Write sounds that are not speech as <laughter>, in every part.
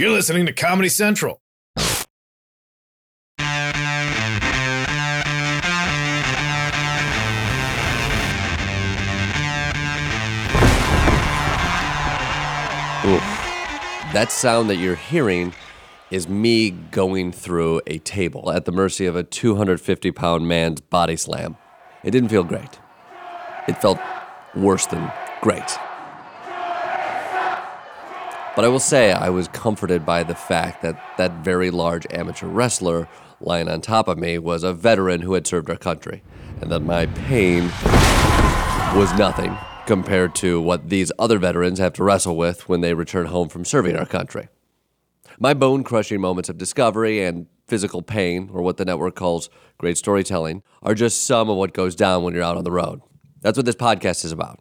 You're listening to Comedy Central. Oof. That sound that you're hearing is me going through a table at the mercy of a 250 pound man's body slam. It didn't feel great. It felt worse than great. But I will say I was comforted by the fact that that very large amateur wrestler lying on top of me was a veteran who had served our country, and that my pain was nothing compared to what these other veterans have to wrestle with when they return home from serving our country. My bone crushing moments of discovery and physical pain, or what the network calls great storytelling, are just some of what goes down when you're out on the road. That's what this podcast is about.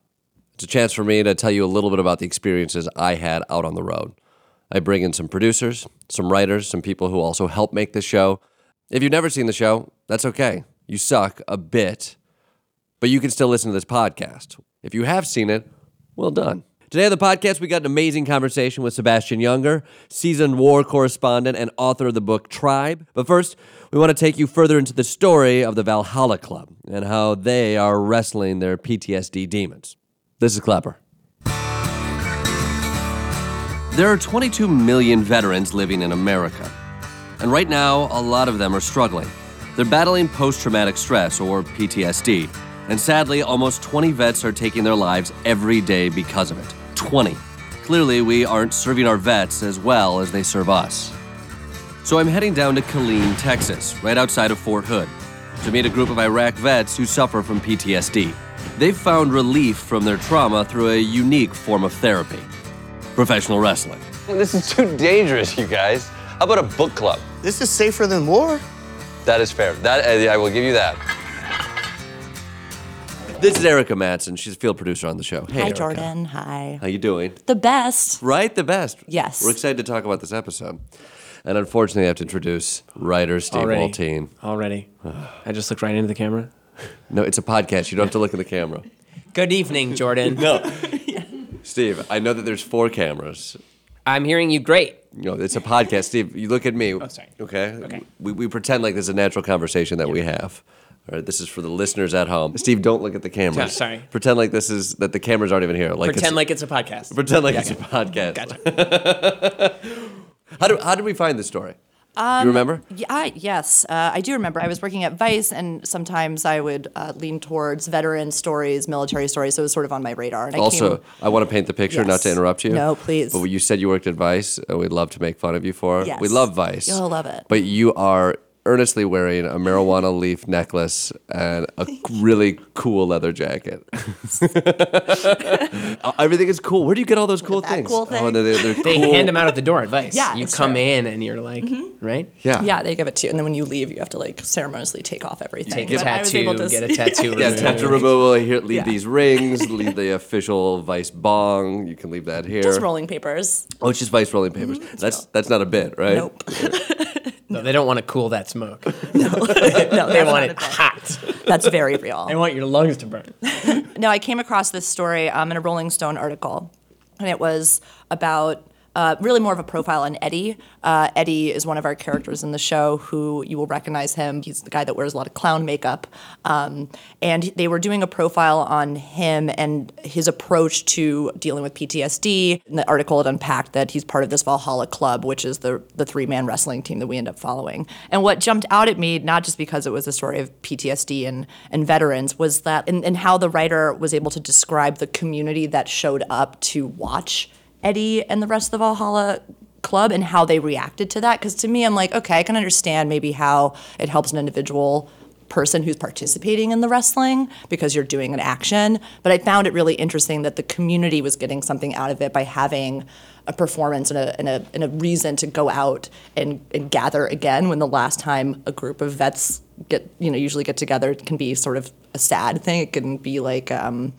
It's a chance for me to tell you a little bit about the experiences I had out on the road. I bring in some producers, some writers, some people who also help make the show. If you've never seen the show, that's okay. You suck a bit, but you can still listen to this podcast. If you have seen it, well done. Today on the podcast, we got an amazing conversation with Sebastian Junger, seasoned war correspondent and author of the book Tribe. But first, we want to take you further into the story of the Valhalla Club and how they are wrestling their PTSD demons. This is Klepper. There are 22 million veterans living in America. And right now, a lot of them are struggling. They're battling post traumatic stress, or PTSD. And sadly, almost 20 vets are taking their lives every day because of it. 20. Clearly, we aren't serving our vets as well as they serve us. So I'm heading down to Killeen, Texas, right outside of Fort Hood, to meet a group of Iraq vets who suffer from PTSD. They've found relief from their trauma through a unique form of therapy professional wrestling. This is too dangerous, you guys. How about a book club? This is safer than war. That is fair. That uh, I will give you that. This is Erica Matson. She's a field producer on the show. Hey, Hi, Erica. Jordan. Hi. How you doing? The best. Right, the best. Yes. We're excited to talk about this episode. And unfortunately, I have to introduce writer Steve Already. Waltine. Already. I just looked right into the camera. No, it's a podcast. You don't have to look at the camera. Good evening, Jordan. No. Steve, I know that there's four cameras. I'm hearing you great. You know, it's a podcast. Steve, you look at me. Oh, sorry. Okay. Okay. We, we pretend like there's a natural conversation that we have. All right. This is for the listeners at home. Steve, don't look at the cameras. Yeah, sorry. Pretend like this is that the cameras aren't even here. Like Pretend it's, like it's a podcast. pretend like Yeah, it's a okay. podcast. Gotcha. <laughs> <laughs> How do how did we find this story? Um, you remember? Yeah, I, yes, uh, I do remember. I was working at Vice, and sometimes I would uh, lean towards veteran stories, military stories. So it was sort of on my radar. And I Also, came, I want to paint the picture, not to interrupt you. No, please. But you said you worked at Vice, and we'd love to make fun of you for. Yes. We love Vice. You'll love it. But you are earnestly wearing a marijuana leaf necklace and a really cool leather jacket. <laughs> Uh, everything is cool. Where do you get all those cool that things? cool Oh, they're, they're They hand them out at the door at Vice. Yeah, You it's come true. in and you're like, mm-hmm. right? Yeah. yeah, they give it to you, and then when you leave, you have to like ceremoniously take off everything. Take a But I was tattoo, able to get a <laughs> tattoo. Yeah, removed. tattoo removal. Here, leave Yeah. these rings. leave the official Vice bong. You can leave that here. Just rolling papers. Oh, it's just Vice rolling papers. Mm-hmm. That's that's not a bit, right? Nope. <laughs> No, they don't want to cool that smoke. <laughs> <laughs> no, They that's want it hot. That's very real. They want your lungs to burn. <laughs> No, I came across this story um, in a Rolling Stone article, and it was about uh, really more of a profile on Eddie. Uh, Eddie is one of our characters in the show who you will recognize him. He's the guy that wears a lot of clown makeup. Um, and they were doing a profile on him and his approach to dealing with PTSD. And the article had unpacked that he's part of this Valhalla Club, which is the, the three man wrestling team that we end up following. And what jumped out at me, not just because it was a story of PTSD and, and veterans, was that, and, and how the writer was able to describe the community that showed up to watch Eddie and the rest of the Valhalla club and how they reacted to that. Because to me, I'm like, okay, I can understand maybe how it helps an individual person who's participating in the wrestling because you're doing an action. But I found it really interesting that the community was getting something out of it by having a performance and a, and a, and a reason to go out and, and gather again when the last time a group of vets get, you know, usually get together it can be sort of a sad thing. It can be like, um,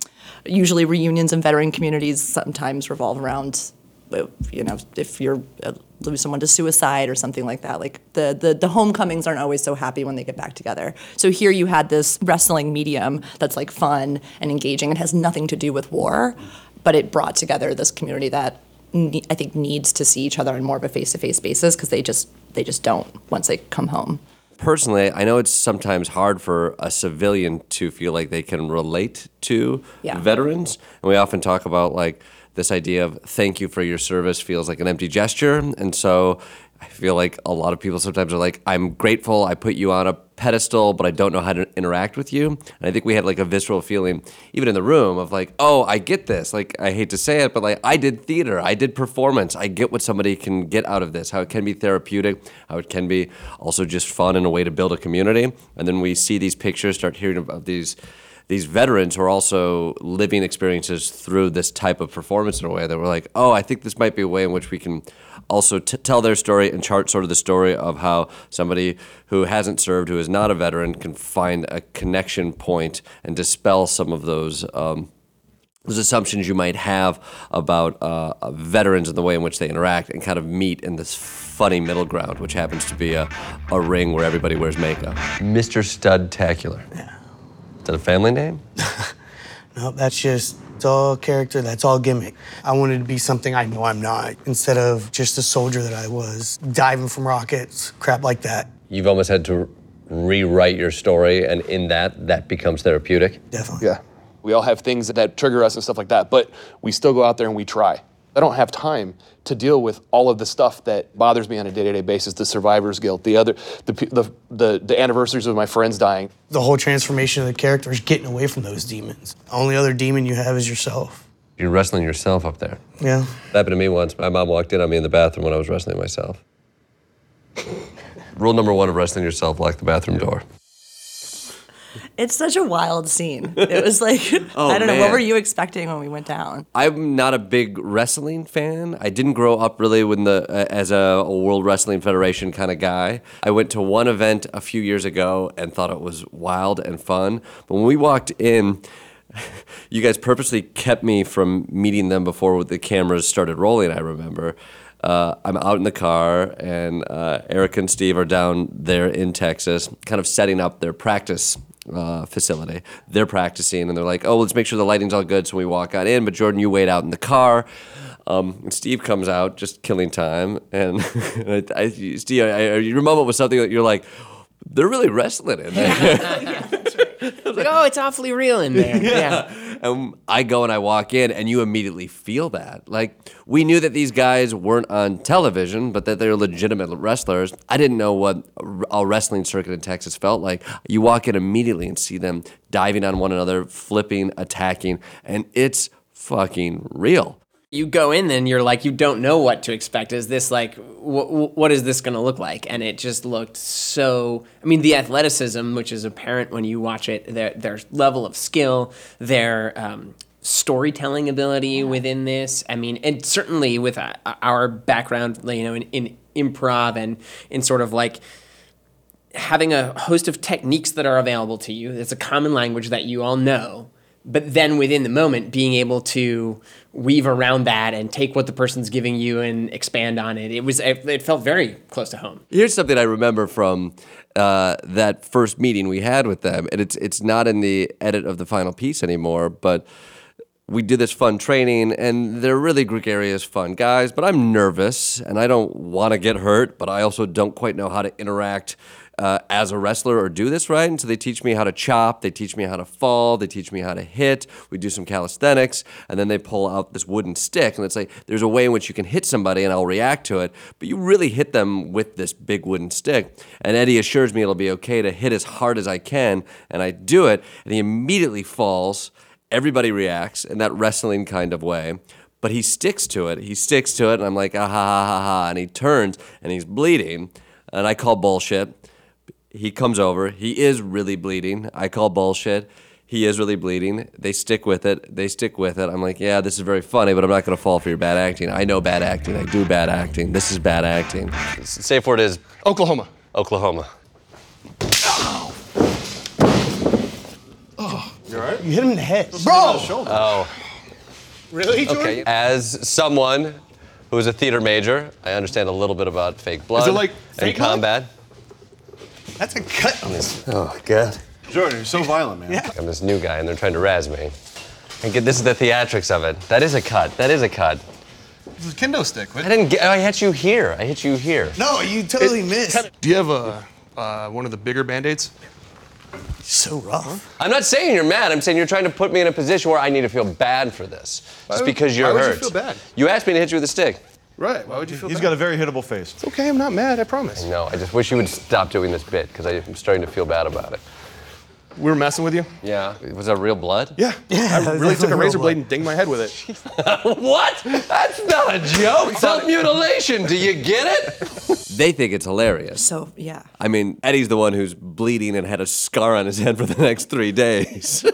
usually reunions in veteran communities sometimes revolve around uh, you know if you're uh, lose someone to suicide or something like that like the, the the homecomings aren't always so happy when they get back together so here you had this wrestling medium that's like fun and engaging and has nothing to do with war but it brought together this community that ne- I think needs to see each other on more of a face-to-face basis because they just they just don't once they come home. Personally, I know it's sometimes hard for a civilian to feel like they can relate to Yeah. veterans. And we often talk about like this idea of thank you for your service feels like an empty gesture. And so I feel like a lot of people sometimes are like, I'm grateful I put you on a pedestal, but I don't know how to interact with you. And I think we had like a visceral feeling, even in the room, of like, oh, I get this. Like, I hate to say it, but like, I did theater, I did performance. I get what somebody can get out of this, how it can be therapeutic, how it can be also just fun and a way to build a community. And then we see these pictures, start hearing about these these veterans who are also living experiences through this type of performance in a way that we're like, oh, I think this might be a way in which we can also t- tell their story and chart sort of the story of how somebody who hasn't served, who is not a veteran, can find a connection point and dispel some of those. Um, those assumptions you might have about uh, veterans and the way in which they interact and kind of meet in this funny middle ground, which happens to be a, a ring where everybody wears makeup. Mr. Studtacular. Yeah. Is that a family name? <laughs> No, that's just it's all character. That's all gimmick. I wanted to be something I know I'm not, instead of just a soldier that I was, diving from rockets, crap like that. You've almost had to rewrite your story, and in that, that becomes therapeutic. Definitely. Yeah. We all have things that, that trigger us and stuff like that, but we still go out there and we try. I don't have time to deal with all of the stuff that bothers me on a day-to-day basis, the survivor's guilt, the other the the the, the anniversaries of my friends dying. The whole transformation of the character is getting away from those demons. The only other demon you have is yourself. You're wrestling yourself up there. Yeah. That happened to me once. My mom walked in on me in the bathroom when I was wrestling myself. Rule number one of wrestling yourself: lock the bathroom door. It's such a wild scene. It was like <laughs> I don't know what were you expecting when we went down. I'm not a big wrestling fan. I didn't grow up really with the uh, as a, a World Wrestling Federation kind of guy. I went to one event a few years ago and thought it was wild and fun. But when we walked in, <laughs> you guys purposely kept me from meeting them before the cameras started rolling. I remember. Uh, I'm out in the car, and uh, Eric and Steve are down there in Texas, kind of setting up their practice uh, facility. They're practicing, and they're like, "Oh, let's make sure the lighting's all good." So we walk on in, but Jordan, you wait out in the car. Um, and Steve comes out, just killing time, and <laughs> I, I, Steve, I, I, your moment was something that you're like, "They're really wrestling in there." <laughs> It's <laughs> like, oh, it's awfully real in there. Yeah. And I go and I walk in, and you immediately feel that. Like, we knew that these guys weren't on television, but that they're legitimate wrestlers. I didn't know what a wrestling circuit in Texas felt like. You walk in immediately and see them diving on one another, flipping, attacking, and it's fucking real. You go in and you're like, you don't know what to expect. Is this like, wh- what is this going to look like? And it just looked so. I mean, the athleticism, which is apparent when you watch it, their their level of skill, their um, storytelling ability within this. I mean, and certainly with uh, our background, you know, in, in improv and in sort of like having a host of techniques that are available to you. It's a common language that you all know. But then within the moment, being able to weave around that and take what the person's giving you and expand on it, it was it, felt very close to home. Here's something I remember from uh, that first meeting we had with them, and it's it's not in the edit of the final piece anymore, but we did this fun training, and they're really gregarious, fun guys. But I'm nervous, and I don't want to get hurt, but I also don't quite know how to interact. Uh, as a wrestler or do this right. And so they teach me how to chop, they teach me how to fall, they teach me how to hit. We do some calisthenics, and then they pull out this wooden stick. And it's like there's a way in which you can hit somebody and I'll react to it, but you really hit them with this big wooden stick. And Eddie assures me it'll be okay to hit as hard as I can, and I do it, and he immediately falls. Everybody reacts in that wrestling kind of way. But he sticks to it. He sticks to it, and I'm like, ah ha ha ha ha. And he turns and he's bleeding. And I call bullshit. He comes over. He is really bleeding. I call bullshit. He is really bleeding. They stick with it. They stick with it. I'm like, yeah, this is very funny, but I'm not going to fall for your bad acting. I know bad acting. I do bad acting. This is bad acting. Safe word is Oklahoma. Oklahoma. oh You hit him in the head. Bro! Oh. Really, Jordan? Okay. As someone who is a theater major, I understand a little bit about fake blood like and combat? blood? Combat. That's a cut. Oh, God. Jordan, you're so violent, man. Yeah. I'm this new guy, and they're trying to razz me. And get, this is the theatrics of it. That is a cut. That is a cut. This is a kendo stick. I didn't get. I hit you here. I hit you here. No, you totally missed. Do you have a uh, one of the bigger band-aids? so rough. I'm not saying you're mad. I'm saying you're trying to put me in a position where I need to feel bad for this, just because you're why would you hurt. feel bad? You asked me to hit you with a stick. Right. Why would you feel He's bad? got a very hittable face. It's okay. I'm not mad. I promise. No, I just wish you would stop doing this bit because I'm starting to feel bad about it. We were messing with you. Yeah. Was that real blood? Yeah. <laughs> Yeah, I really took a razor blade blood. and dinged my head with it. <laughs> What? That's not a joke. Self mutilation. Do you get it? <laughs> They think it's hilarious. So yeah. I mean, Eddie's the one who's bleeding and had a scar on his head for the next three days.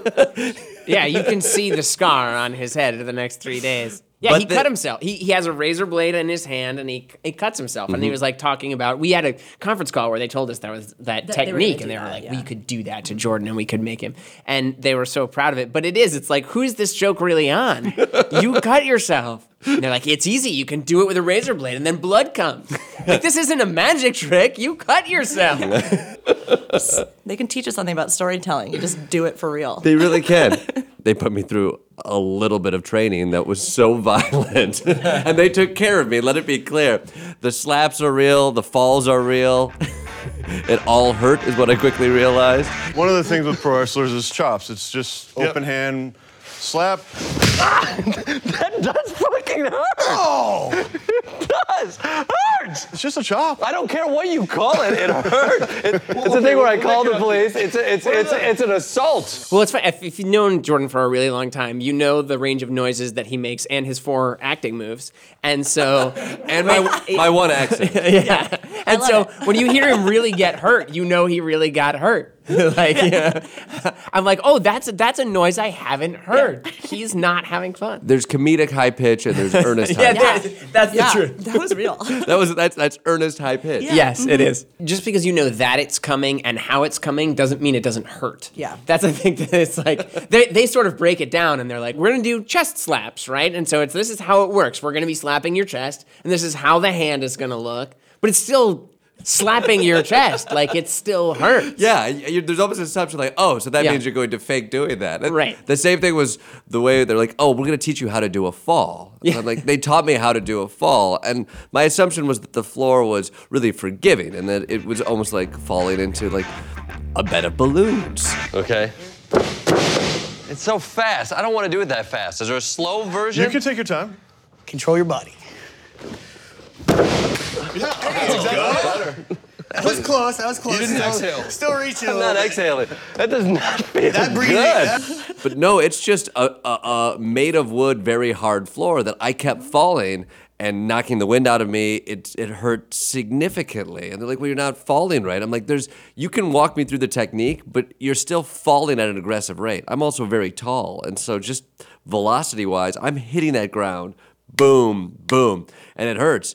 Yeah, you can see the scar on his head for the next three days. Yeah, But he the- cut himself. He, he has a razor blade in his hand and he he cuts himself. And he mm-hmm. was like talking about. We had a conference call where they told us that was that That technique, gonna and they were that, like, yeah. we could do that to Jordan and we could make him. And they were so proud of it. But it is. It's like, who's this joke really on? <laughs> you cut yourself. And they're like, it's easy. You can do it with a razor blade and then blood comes. like this isn't a magic trick. You cut yourself. They can teach us something about storytelling. You just do it for real. They really can. they put me through a little bit of training that was so violent. <laughs> and they took care of me, let it be clear. The slaps are real, the falls are real. it all hurt, is what I quickly realized. One of the things with pro wrestlers is chops. It's just open hand slap. <laughs> that does fucking hurt. Oh, <laughs> it does. Hurts. It's just a chop. I don't care what you call it. It hurts. It, it's a thing where I call the police. It's a, it's it's it's an assault. Well, it's fine. If, if you've known Jordan for a really long time, you know the range of noises that he makes and his four acting moves. And so, <laughs> And my, my one accent. <laughs> yeah. And so when you hear him really get hurt, you know he really got hurt. <laughs> like, yeah. <laughs> I'm like, oh, that's a, that's a noise I haven't heard. He's not having fun. There's comedic high pitch and there's <laughs> earnest high Yeah, pitch. that- that's yeah, the truth. that was real. That was that's that's earnest high pitch. Yes, it mm-hmm. is. Just because you know that it's coming and how it's coming doesn't mean it doesn't hurt. Yeah. That's I think that it's like they, they sort of break it down and they're like, we're gonna do chest slaps, right? And so it's this is how it works. We're gonna be slapping your chest, and this is how the hand is gonna look, but it's still slapping your chest. Like it still hurts. Yeah, you there's almost an assumption like, oh, so that Yeah. means you're going to fake doing that. And Right. The same thing was the way they're like, oh, we're going to teach you how to do a fall. Yeah. I'm like they taught me how to do a fall, and my assumption was that the floor was really forgiving, and that it was almost like falling into like a bed of balloons. Okay. It's so fast. I don't want to do it that fast. Is there a slow version? You can take your time. Control your body. Oh, that was close. That was close. didn't still, exhale. Still reaching. a I'm not exhaling. That does not feel That breathing. good. that- But no, it's just a, a, a made of wood, very hard floor that I kept falling and knocking the wind out of me. It it hurt significantly, and they're like, "Well, you're not falling right." I'm like, "There's you can walk me through the technique, but you're still falling at an aggressive rate. I'm also very tall, and so just velocity wise, I'm hitting that ground, boom, boom, and it hurts.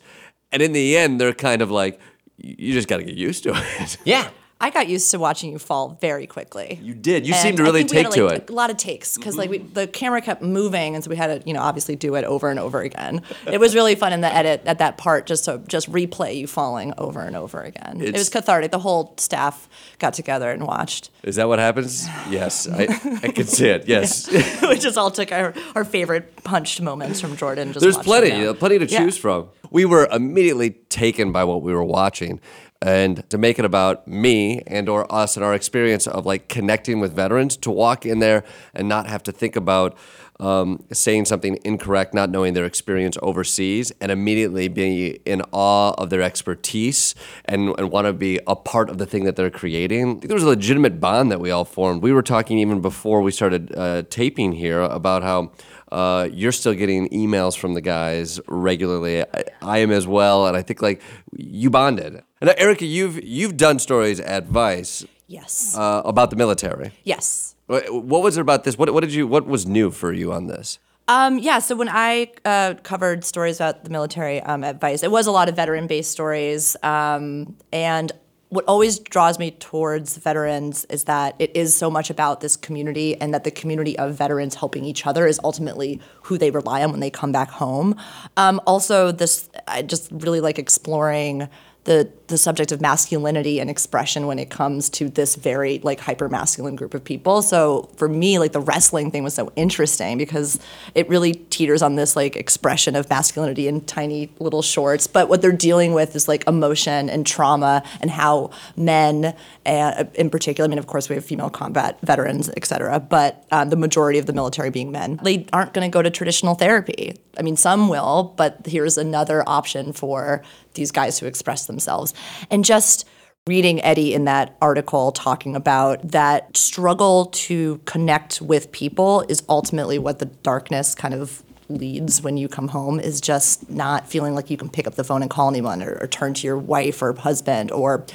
And in the end, they're kind of like, "You just got to get used to it." Yeah. I got used to watching you fall very quickly. You did. You And seemed to really we had, take to like, it. A lot of takes because like we, the camera kept moving, and so we had to you know obviously do it over and over again. It was really fun in the edit at that part just to just replay you falling over and over again. it was cathartic. The whole staff got together and watched. Is that what happens? Yes, I, I can see it. <laughs> Yes. <laughs> we just all took our, our favorite punched moments from Jordan. Just There's plenty, uh, plenty to Yeah. choose from. We were immediately taken by what we were watching, and to make it about me and or us and our experience of like connecting with veterans, to walk in there and not have to think about um, saying something incorrect, not knowing their experience overseas, and immediately being in awe of their expertise and, and want to be a part of the thing that they're creating. There was a legitimate bond that we all formed. We were talking even before we started uh, taping here about how uh, you're still getting emails from the guys regularly. I, I am as well, and I think like you bonded. And uh, Erica, you've you've done stories at Vice Yes. uh, about the military. yes. What what was it about this? What what did you? What was new for you on this? Um, yeah, so when I uh, covered stories about the military um, at Vice, it was a lot of veteran based stories. Um, and what always draws me towards veterans is that it is so much about this community and that the community of veterans helping each other is ultimately who they rely on when they come back home. Um, also, this I just really like exploring the the subject of masculinity and expression when it comes to this very like hyper masculine group of people. So for me, like the wrestling thing was so interesting because it really teeters on this like expression of masculinity in tiny little shorts. But what they're dealing with is like emotion and trauma and how men, uh, in particular, I mean, of course, we have female combat veterans, et cetera, but um, the majority of the military being men, they aren't going to go to traditional therapy. I mean, some will, but here's another option for these guys who express themselves. And just reading Eddie in that article talking about that struggle to connect with people is ultimately what the darkness kind of leads when you come home is just not feeling like you can pick up the phone and call anyone or, or turn to your wife or husband or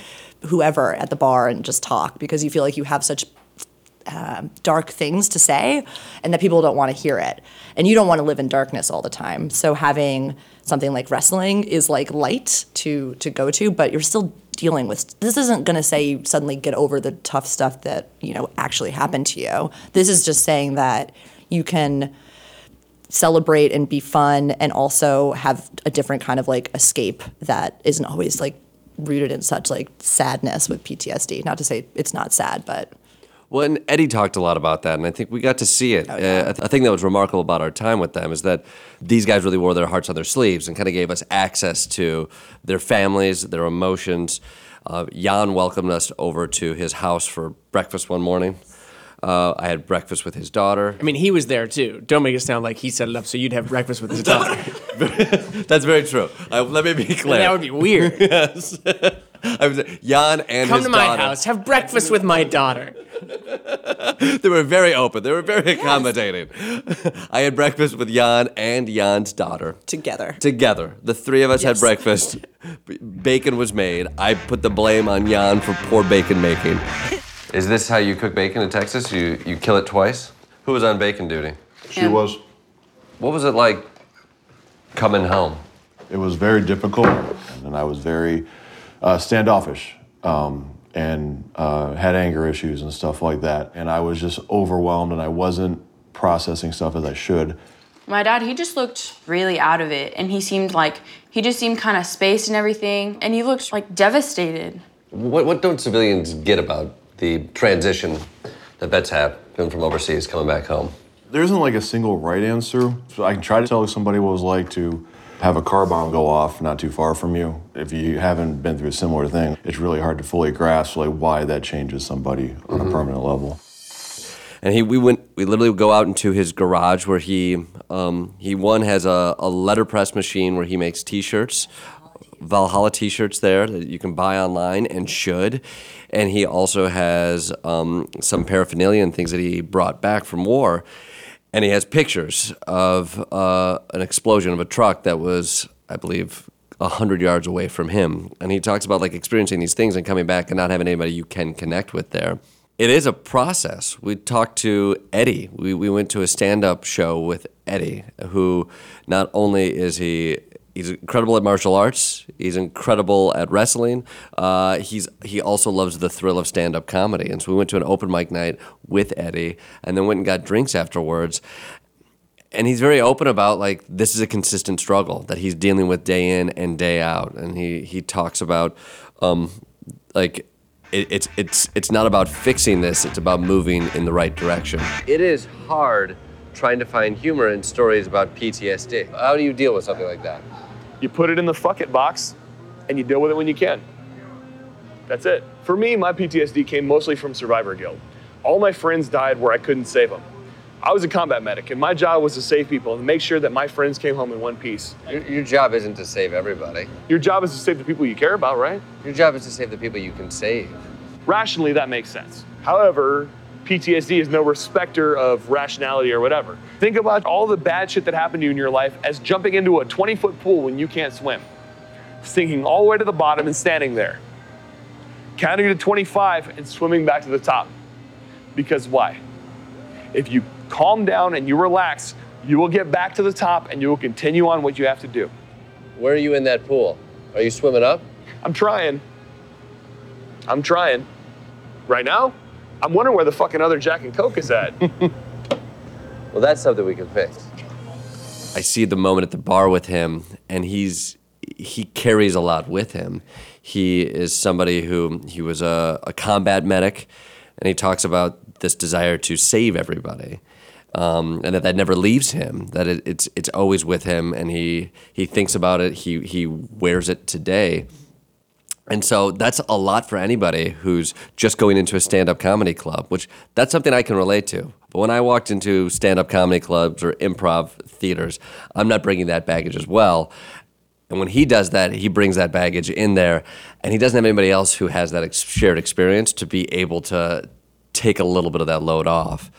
whoever at the bar and just talk because you feel like you have such um, dark things to say and that people don't want to hear it and you don't want to live in darkness all the time so having something like wrestling is like light to to go to but you're still dealing with this isn't going to say you suddenly get over the tough stuff that you know actually happened to you. This is just saying that you can celebrate and be fun and also have a different kind of like escape that isn't always like rooted in such like sadness with PTSD not to say it's not sad but Well, and Eddie talked a lot about that, and I think we got to see it. Oh, yeah. uh, I th- I think that was remarkable about our time with them is that these guys really wore their hearts on their sleeves and kind of gave us access to their families, their emotions. Uh, Jan welcomed us over to his house for breakfast one morning. Uh, I had breakfast with his daughter. I mean, he was there too. Don't make it sound like he set it up so you'd have breakfast with his <laughs> daughter. <laughs> That's very true. Uh, let me be clear. that would be weird. <laughs> yes. I was, Jan and Jan's daughter. Come his to my daughter. house, have breakfast with my daughter. They were very open. They were very accommodating. I had breakfast with Jan and Jan's daughter. together Together. The three of us had breakfast. B- Bacon was made. I put the blame on Jan for poor bacon making. Is this how you cook bacon in Texas? You, you kill it twice? Who was on bacon duty? She was. What was it like coming home? It was very difficult, and I was very uh, standoffish um, and uh, had anger issues and stuff like that. And I was just overwhelmed, and I wasn't processing stuff as I should. My dad, he just looked really out of it, and he seemed like he just seemed kind of spaced and everything, and he looked like devastated. What, what don't civilians get about the transition that vets have been from overseas coming back home? There isn't like a single right answer. So I can try to tell somebody what it was like to have a car bomb go off not too far from you. If you haven't been through a similar thing, it's really hard to fully grasp like why that changes somebody on a permanent level. and he we went we literally would go out into his garage where he um, he one has a, a letterpress machine where he makes t-shirts valhalla t-shirts there that you can buy online and should and he also has um, some paraphernalia and things that he brought back from war and he has pictures of uh, an explosion of a truck that was i believe a hundred yards away from him and he talks about like experiencing these things and coming back and not having anybody you can connect with there it is a process. We talked to Eddie. We, we went to a stand up show with Eddie, who not only is he he's incredible at martial arts, he's incredible at wrestling. Uh, he's he also loves the thrill of stand up comedy. And so we went to an open mic night with Eddie, and then went and got drinks afterwards. And he's very open about like this is a consistent struggle that he's dealing with day in and day out. And he he talks about um, like it, it's it's it's not about fixing this it's about moving in the right direction it is hard trying to find humor in stories about ptsd how do you deal with something like that You put it in the fuck it box and you deal with it when you can. That's it. For me, my PTSD came mostly from survivor guilt. All my friends died where I couldn't save them. I was a combat medic, and my job was to save people and make sure that my friends came home in one piece. your, your job isn't to save everybody Your job is to save the people you care about, right? your job is to save the people you can save Rationally, that makes sense. However, PTSD is no respecter of rationality or whatever. Think about all the bad shit that happened to you in your life as jumping into a 20 foot pool when you can't swim, sinking all the way to the bottom and standing there, counting to 25 and swimming back to the top. Because why? If you calm down and you relax, you will get back to the top and you will continue on what you have to do. where are you in that pool are you swimming up I'm trying. I'm trying. Right now, I'm wondering where the fucking other Jack and Coke is at. <laughs> well that's something we can fix i see the moment at the bar with him and he's he carries a lot with him. He is somebody who he was a, a combat medic, and he talks about this desire to save everybody. Um, and that that never leaves him. That it, it's it's always with him, and he he thinks about it. He he wears it today. And so that's a lot for anybody who's just going into a stand up comedy club, which that's something I can relate to. But when I walked into stand up comedy clubs or improv theaters, I'm not bringing that baggage as well. And when he does that, he brings that baggage in there, and he doesn't have anybody else who has that ex- shared experience to be able to take a little bit of that load off.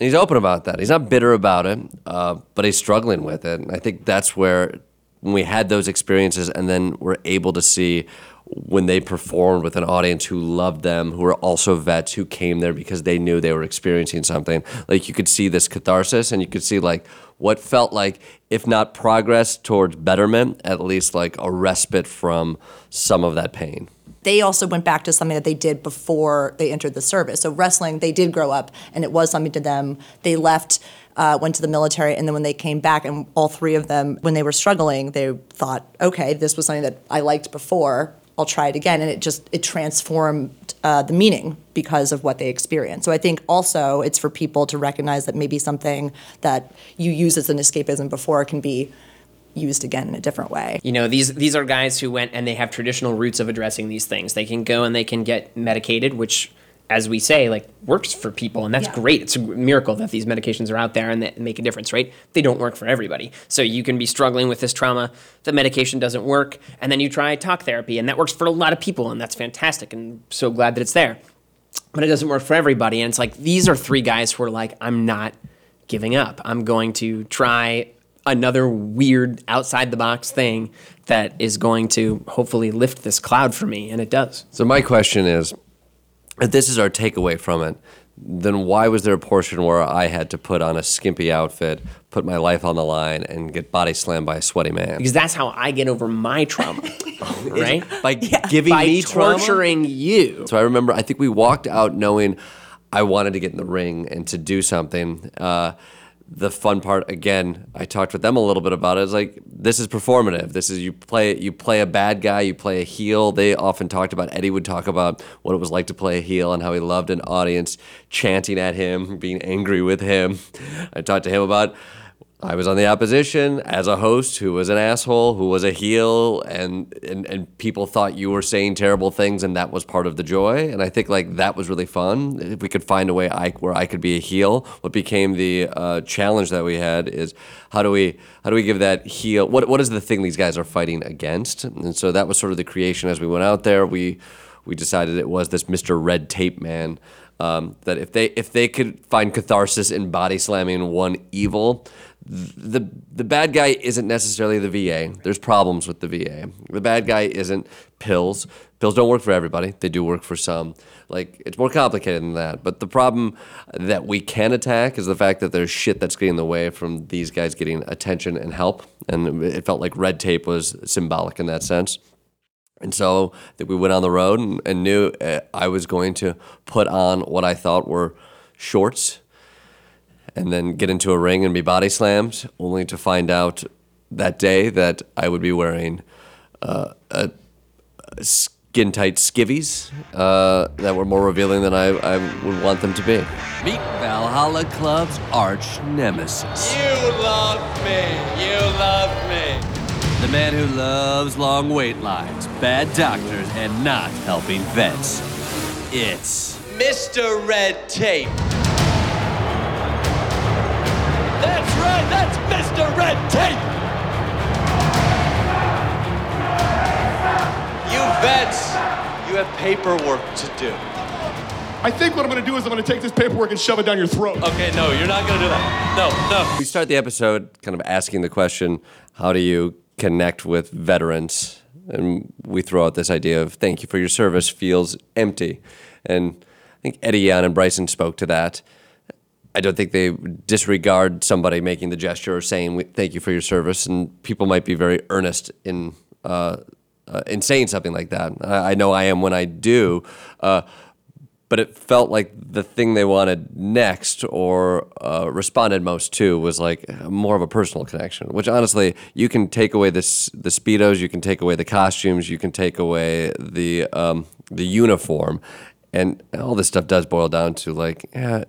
And he's open about that. He's not bitter about it, uh, but he's struggling with it. And I think that's where when we had those experiences and then we're able to see when they performed with an audience who loved them, who were also vets who came there because they knew they were experiencing something. Like you could see this catharsis and you could see like what felt like, if not progress towards betterment, at least like a respite from some of that pain they also went back to something that they did before they entered the service. So wrestling, they did grow up, and it was something to them. They left, uh, went to the military, and then when they came back, and all three of them, when they were struggling, they thought, okay, this was something that I liked before. I'll try it again, and it just it transformed uh, the meaning because of what they experienced. So I think also it's for people to recognize that maybe something that you use as an escapism before can be used again in a different way. You know, these these are guys who went and they have traditional routes of addressing these things. They can go and they can get medicated, which as we say, like works for people, and that's Yeah. great. It's a miracle that these medications are out there and that make a difference, right? They don't work for everybody. So you can be struggling with this trauma, the medication doesn't work, and then you try talk therapy, and that works for a lot of people, and that's fantastic, and so glad that it's there. But it doesn't work for everybody, and it's like these are three guys who are like, I'm not giving up. I'm going to try another weird outside the box thing that is going to hopefully lift this cloud for me, and it does. So my question is, if this is our takeaway from it, then why was there a portion where I had to put on a skimpy outfit, put my life on the line, and get body slammed by a sweaty man? Because that's how I get over my trauma, <laughs> right? By giving By me trauma? torturing you. So I remember, I think we walked out knowing I wanted to get in the ring and to do something. Uh, the fun part, again, I talked with them a little bit about it. It's like this is performative. This is you play you play a bad guy, you play a heel. They often talked about Eddie would talk about what it was like to play a heel and how he loved an audience chanting at him, being angry with him. I talked to him about I was on the opposition as a host who was an asshole, who was a heel, and, and and people thought you were saying terrible things, and that was part of the joy. And I think like that was really fun. If we could find a way I, where I could be a heel, what became the uh, challenge that we had is how do we how do we give that heel what what is the thing these guys are fighting against? And so that was sort of the creation as we went out there. We we decided it was this Mr. Red Tape Man. Um, that if they if they could find catharsis in body slamming one evil, the the bad guy isn't necessarily the VA. There's problems with the VA. The bad guy isn't pills. Pills don't work for everybody. They do work for some. Like it's more complicated than that. But the problem that we can attack is the fact that there's shit that's getting in the way from these guys getting attention and help. And it felt like red tape was symbolic in that sense. And so that we went on the road and, and knew uh, I was going to put on what I thought were shorts and then get into a ring and be body slammed, only to find out that day that I would be wearing uh, a, a skin tight skivvies uh, that were more revealing than I, I would want them to be. Meet Valhalla Club's arch nemesis. You love me. You love me. The man who loves long wait lines, bad doctors, and not helping vets. It's Mr. Red Tape. That's. That's Mr. Red Tape. You vets, you have paperwork to do. I think what I'm gonna do is I'm gonna take this paperwork and shove it down your throat. Okay, no, you're not gonna do that. No, no. We start the episode kind of asking the question how do you connect with veterans? And we throw out this idea of thank you for your service feels empty. And I think Eddie Yan and Bryson spoke to that. I don't think they disregard somebody making the gesture or saying thank you for your service. And people might be very earnest in, uh, uh, in saying something like that. I, I know I am when I do. Uh, but it felt like the thing they wanted next or uh, responded most to was like more of a personal connection. Which honestly, you can take away this the speedos, you can take away the costumes, you can take away the um, the uniform, and all this stuff does boil down to like, yeah,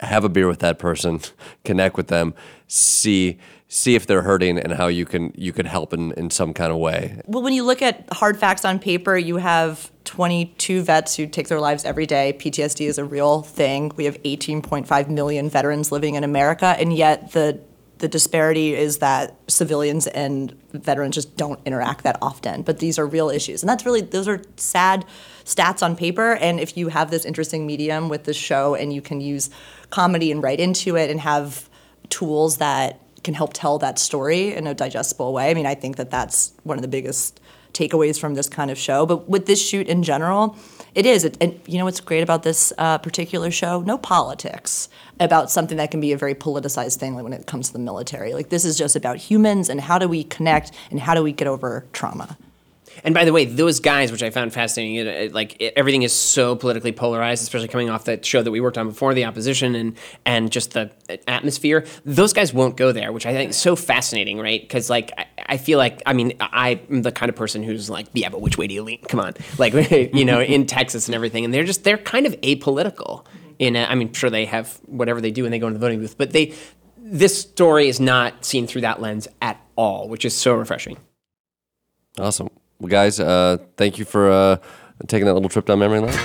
have a beer with that person, <laughs> connect with them, see see if they're hurting and how you can you can help in, in some kind of way. Well, when you look at hard facts on paper, you have 22 vets who take their lives every day. PTSD is a real thing. We have 18.5 million veterans living in America, and yet the the disparity is that civilians and veterans just don't interact that often. But these are real issues, and that's really those are sad stats on paper. And if you have this interesting medium with this show, and you can use comedy and write into it, and have tools that can help tell that story in a digestible way. I mean, I think that that's one of the biggest takeaways from this kind of show. But with this shoot in general, it is. It, and you know what's great about this uh, particular show? No politics about something that can be a very politicized thing like when it comes to the military. Like this is just about humans and how do we connect and how do we get over trauma. And by the way, those guys, which I found fascinating, it, it, like it, everything is so politically polarized, especially coming off that show that we worked on before, the opposition and and just the uh, atmosphere. Those guys won't go there, which I think is so fascinating, right? Because like I, I, feel like I mean I'm the kind of person who's like, yeah, but which way do you lean? Come on, <laughs> like you know, in <laughs> Texas and everything, and they're just they're kind of apolitical. In a, I mean, sure they have whatever they do when they go into the voting booth, but they this story is not seen through that lens at all, which is so refreshing. Awesome. Well, guys, uh, thank you for uh, taking that little trip down memory lane.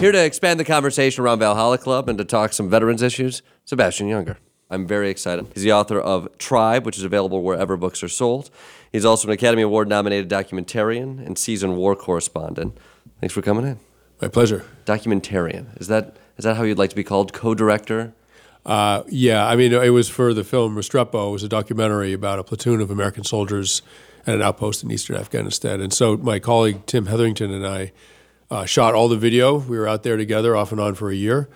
Here to expand the conversation around Valhalla Club and to talk some veterans issues, Sebastian Junger. I'm very excited. He's the author of Tribe, which is available wherever books are sold. He's also an Academy Award nominated documentarian and seasoned war correspondent. Thanks for coming in. My pleasure. Documentarian. Is that is that how you'd like to be called? Co-director? Uh, yeah, I mean, it was for the film Restrepo. It was a documentary about a platoon of American soldiers at an outpost in eastern Afghanistan. And so my colleague Tim Hetherington and I uh, shot all the video. We were out there together off and on for a year.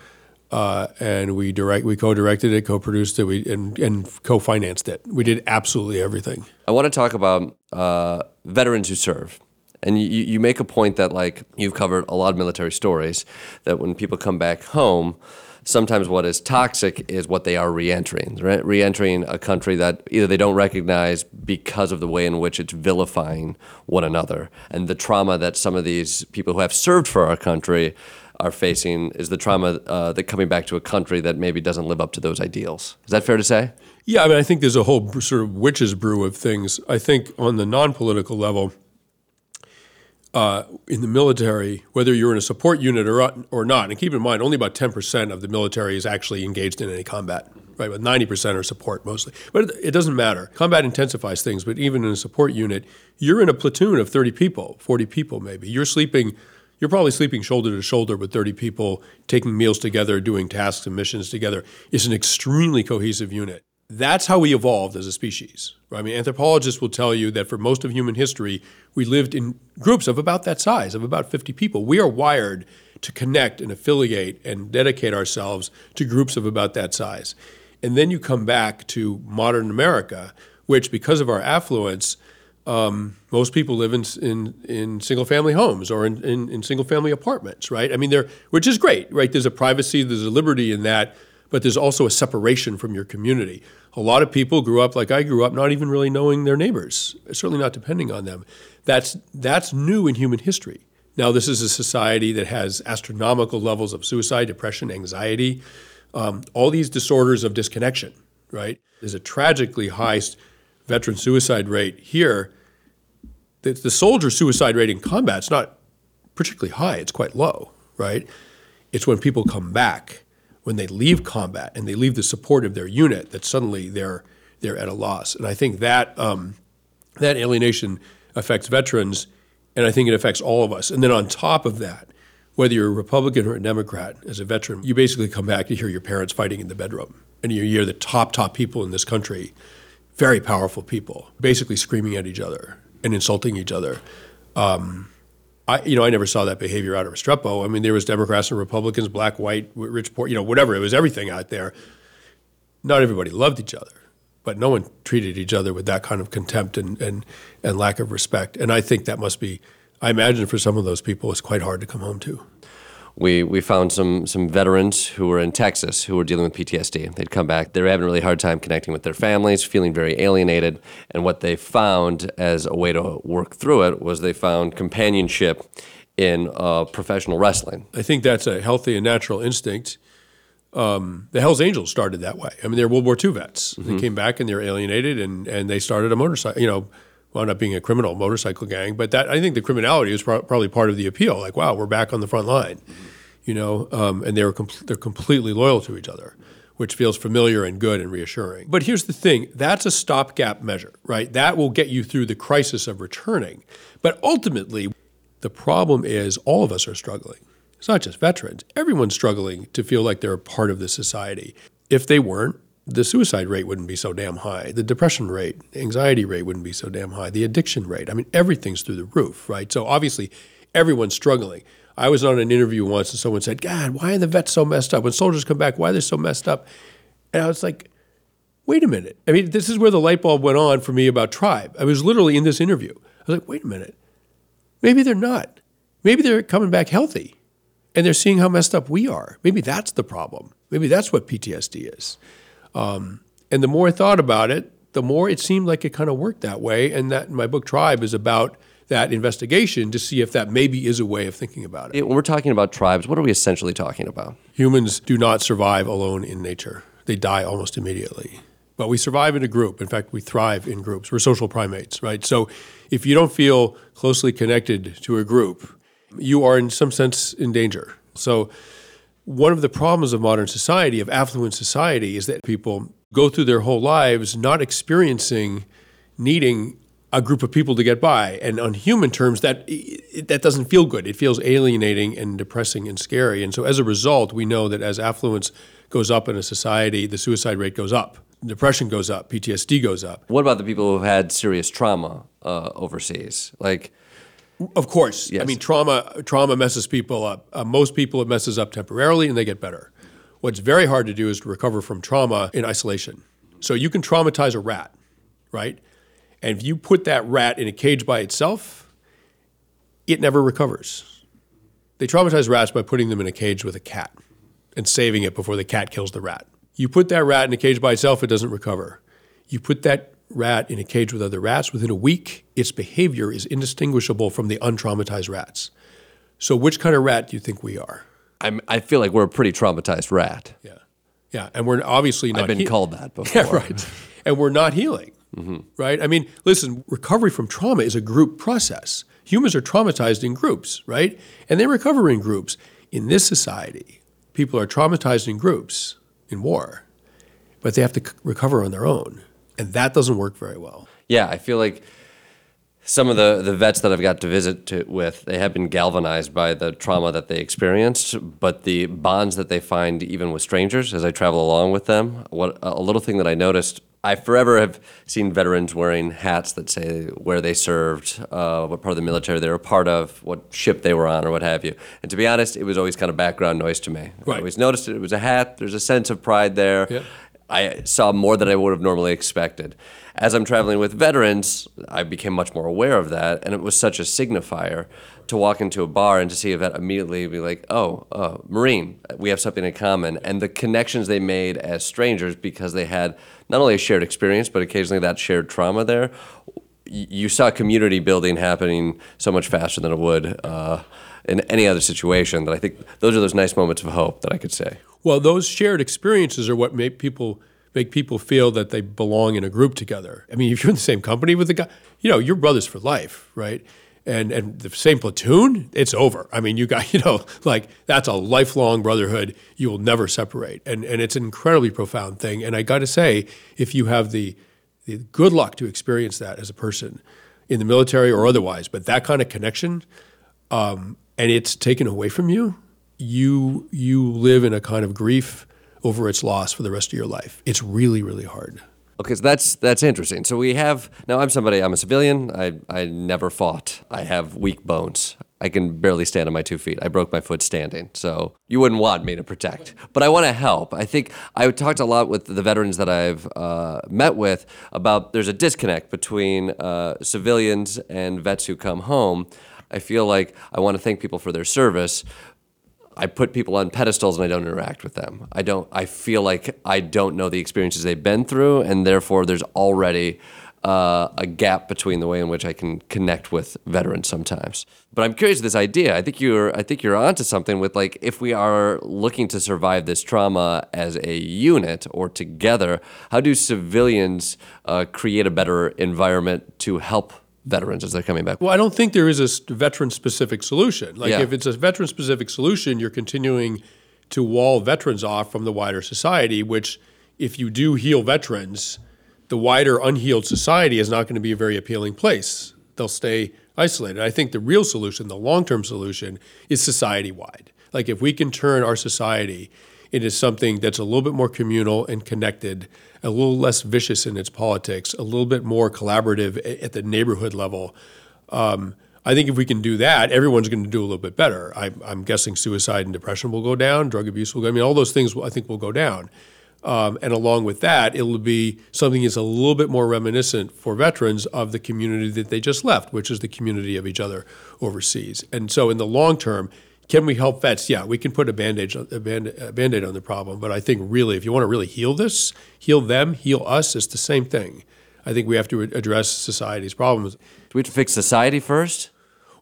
Uh, and we direct, we co-directed it, co-produced it, we, and, and co-financed it. We did absolutely everything. I want to talk about uh, veterans who serve. And you, you make a point that like you've covered a lot of military stories that when people come back home, sometimes what is toxic is what they are reentering, right? Reentering a country that either they don't recognize because of the way in which it's vilifying one another. And the trauma that some of these people who have served for our country are facing is the trauma uh, that coming back to a country that maybe doesn't live up to those ideals. Is that fair to say? Yeah, I mean, I think there's a whole sort of witch's brew of things. I think on the non political level, uh, in the military, whether you're in a support unit or, or not, and keep in mind, only about 10% of the military is actually engaged in any combat, right? But 90% are support mostly. But it, doesn't matter. Combat intensifies things, but even in a support unit, you're in a platoon of 30 people, 40 people maybe. You're sleeping, you're probably sleeping shoulder to shoulder with 30 people, taking meals together, doing tasks and missions together. It's an extremely cohesive unit. That's how we evolved as a species. I mean, anthropologists will tell you that for most of human history, we lived in groups of about that size, of about 50 people. We are wired to connect and affiliate and dedicate ourselves to groups of about that size. And then you come back to modern America, which, because of our affluence, um, most people live in, in, in single family homes or in, in, in single family apartments, right? I mean, they're, which is great, right? There's a privacy, there's a liberty in that but there's also a separation from your community. A lot of people grew up like I grew up, not even really knowing their neighbors, certainly not depending on them. That's, that's new in human history. Now, this is a society that has astronomical levels of suicide, depression, anxiety, um, all these disorders of disconnection, right? There's a tragically high veteran suicide rate here. The, the soldier suicide rate in combat is not particularly high, it's quite low, right? It's when people come back when they leave combat and they leave the support of their unit that suddenly they're they're at a loss. And I think that um, that alienation affects veterans, and I think it affects all of us. And then on top of that, whether you're a Republican or a Democrat, as a veteran, you basically come back to hear your parents fighting in the bedroom, and you hear the top top people in this country, very powerful people, basically screaming at each other and insulting each other. Um, I, you know, I never saw that behavior out of Restrepo. I mean, there was Democrats and Republicans, black, white, rich, poor, you know, whatever. It was everything out there. Not everybody loved each other, but no one treated each other with that kind of contempt and, and, and lack of respect. And I think that must be I imagine for some of those people, it's quite hard to come home to. We, we found some, some veterans who were in Texas who were dealing with PTSD. They'd come back, they were having a really hard time connecting with their families, feeling very alienated. And what they found as a way to work through it was they found companionship in uh, professional wrestling. I think that's a healthy and natural instinct. Um, the Hells Angels started that way. I mean, they're World War II vets. They came back and they were alienated, and, and they started a motorcycle. You know, wound up being a criminal motorcycle gang. But that I think the criminality was pro- probably part of the appeal. Like, wow, we're back on the front line. You know, um, and they were com- they're completely loyal to each other, which feels familiar and good and reassuring. But here's the thing: that's a stopgap measure, right? That will get you through the crisis of returning. But ultimately, the problem is all of us are struggling. It's not just veterans. Everyone's struggling to feel like they're a part of the society. If they weren't, the suicide rate wouldn't be so damn high. The depression rate, anxiety rate wouldn't be so damn high. The addiction rate, I mean, everything's through the roof, right? So obviously, everyone's struggling. I was on an interview once and someone said, God, why are the vets so messed up? When soldiers come back, why are they so messed up? And I was like, wait a minute. I mean, this is where the light bulb went on for me about tribe. I was literally in this interview. I was like, wait a minute. Maybe they're not. Maybe they're coming back healthy and they're seeing how messed up we are. Maybe that's the problem. Maybe that's what PTSD is. Um, and the more I thought about it, the more it seemed like it kind of worked that way. And that my book Tribe is about that investigation to see if that maybe is a way of thinking about it. When we're talking about tribes, what are we essentially talking about? Humans do not survive alone in nature. They die almost immediately. But we survive in a group. In fact, we thrive in groups. We're social primates, right? So if you don't feel closely connected to a group, you are in some sense in danger. So one of the problems of modern society, of affluent society, is that people go through their whole lives not experiencing needing a group of people to get by. And on human terms, that that doesn't feel good. It feels alienating and depressing and scary. And so as a result, we know that as affluence goes up in a society, the suicide rate goes up, depression goes up, PTSD goes up. What about the people who've had serious trauma uh, overseas? Like, Of course. I mean, trauma trauma messes people up. Uh, most people it messes up temporarily and they get better. What's very hard to do is to recover from trauma in isolation. So you can traumatize a rat, right? And if you put that rat in a cage by itself, it never recovers. They traumatize rats by putting them in a cage with a cat and saving it before the cat kills the rat. You put that rat in a cage by itself, it doesn't recover. You put that rat in a cage with other rats, within a week, its behavior is indistinguishable from the untraumatized rats. So, which kind of rat do you think we are? I'm, I feel like we're a pretty traumatized rat. Yeah. Yeah. And we're obviously not I've been heal- called that before. <laughs> Yeah, right. And we're not healing, mm-hmm. right? I mean, listen, recovery from trauma is a group process. Humans are traumatized in groups, right? And they recover in groups. In this society, people are traumatized in groups in war, but they have to c- recover on their own. And that doesn't work very well. Yeah, I feel like some of the, the vets that I've got to visit to, with, they have been galvanized by the trauma that they experienced, but the bonds that they find even with strangers as I travel along with them. What a little thing that I noticed. I forever have seen veterans wearing hats that say where they served, uh, what part of the military they were part of, what ship they were on, or what have you. And to be honest, it was always kind of background noise to me. I always noticed it. It was a hat. There's a sense of pride there. Yeah. I saw more than I would have normally expected. As I'm traveling with veterans, I became much more aware of that, and it was such a signifier to walk into a bar and to see a vet immediately be like, "Oh, uh, Marine, we have something in common," and the connections they made as strangers because they had not only a shared experience but occasionally that shared trauma there. You saw community building happening so much faster than it would uh, in any other situation. That I think those are those nice moments of hope that I could say. Well, those shared experiences are what make people make people feel that they belong in a group together. I mean, if you're in the same company with the guy, you know, you're brothers for life, right? And and the same platoon, it's over. I mean, you got <laughs> you know, like that's a lifelong brotherhood. You will never separate, and and it's an incredibly profound thing. And I got to say, if you have the good luck to experience that as a person in the military or otherwise, but that kind of connection, um, and it's taken away from you, you you live in a kind of grief over its loss for the rest of your life. It's really really hard. Okay, so that's that's interesting. So we have now. I'm somebody. I'm a civilian. I I never fought. I have weak bones. I can barely stand on my two feet. I broke my foot standing. So you wouldn't want me to protect, but I want to help. I think I talked a lot with the veterans that I've uh, met with about there's a disconnect between uh, civilians and vets who come home. I feel like I want to thank people for their service. I put people on pedestals and I don't interact with them. I don't. I feel like I don't know the experiences they've been through, and therefore there's already uh, a gap between the way in which I can connect with veterans sometimes. But I'm curious this idea. I think you're. I think you're onto something with like if we are looking to survive this trauma as a unit or together, how do civilians uh, create a better environment to help veterans as they're coming back? Well, I don't think there is a veteran specific solution. Like, Yeah. if it's a veteran specific solution, you're continuing to wall veterans off from the wider society, which, if you do heal veterans, the wider unhealed society is not going to be a very appealing place. They'll stay isolated. I think the real solution, the long term solution, is society wide. Like, if we can turn our society into something that's a little bit more communal and connected, a little less vicious in its politics, a little bit more collaborative at the neighborhood level. Um, I think if we can do that, everyone's going to do a little bit better. I, I'm guessing suicide and depression will go down, drug abuse will go. I mean, all those things I think will go down. Um, and along with that, it'll be something that's a little bit more reminiscent for veterans of the community that they just left, which is the community of each other overseas. And so, in the long term, can we help vets? Yeah, we can put a bandage, a band, a band-aid on the problem. But I think really, if you want to really heal this, heal them, heal us, it's the same thing. I think we have to address society's problems. Do we have to fix society first?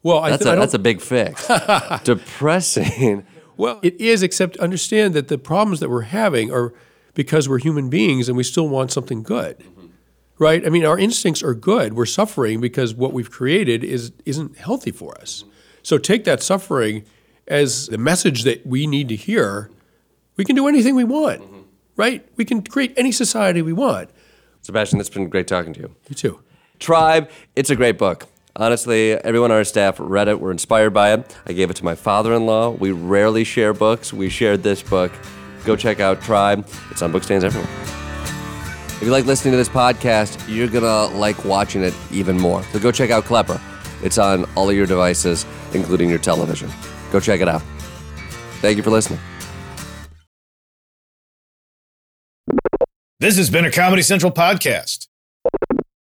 Well, I that's th- a, that's a big fix. <laughs> Depressing. Well, it is, except understand that the problems that we're having are because we're human beings and we still want something good. Right? I mean, our instincts are good. We're suffering because what we've created is isn't healthy for us. So take that suffering as the message that we need to hear. We can do anything we want. Right? We can create any society we want. Sebastian, it's been great talking to you. You too. Tribe, it's a great book. Honestly, everyone on our staff read it, were inspired by it. I gave it to my father in law. We rarely share books. We shared this book. Go check out Tribe. It's on bookstands everywhere. If you like listening to this podcast, you're going to like watching it even more. So go check out Klepper. It's on all of your devices, including your television. Go check it out. Thank you for listening. This has been a Comedy Central podcast.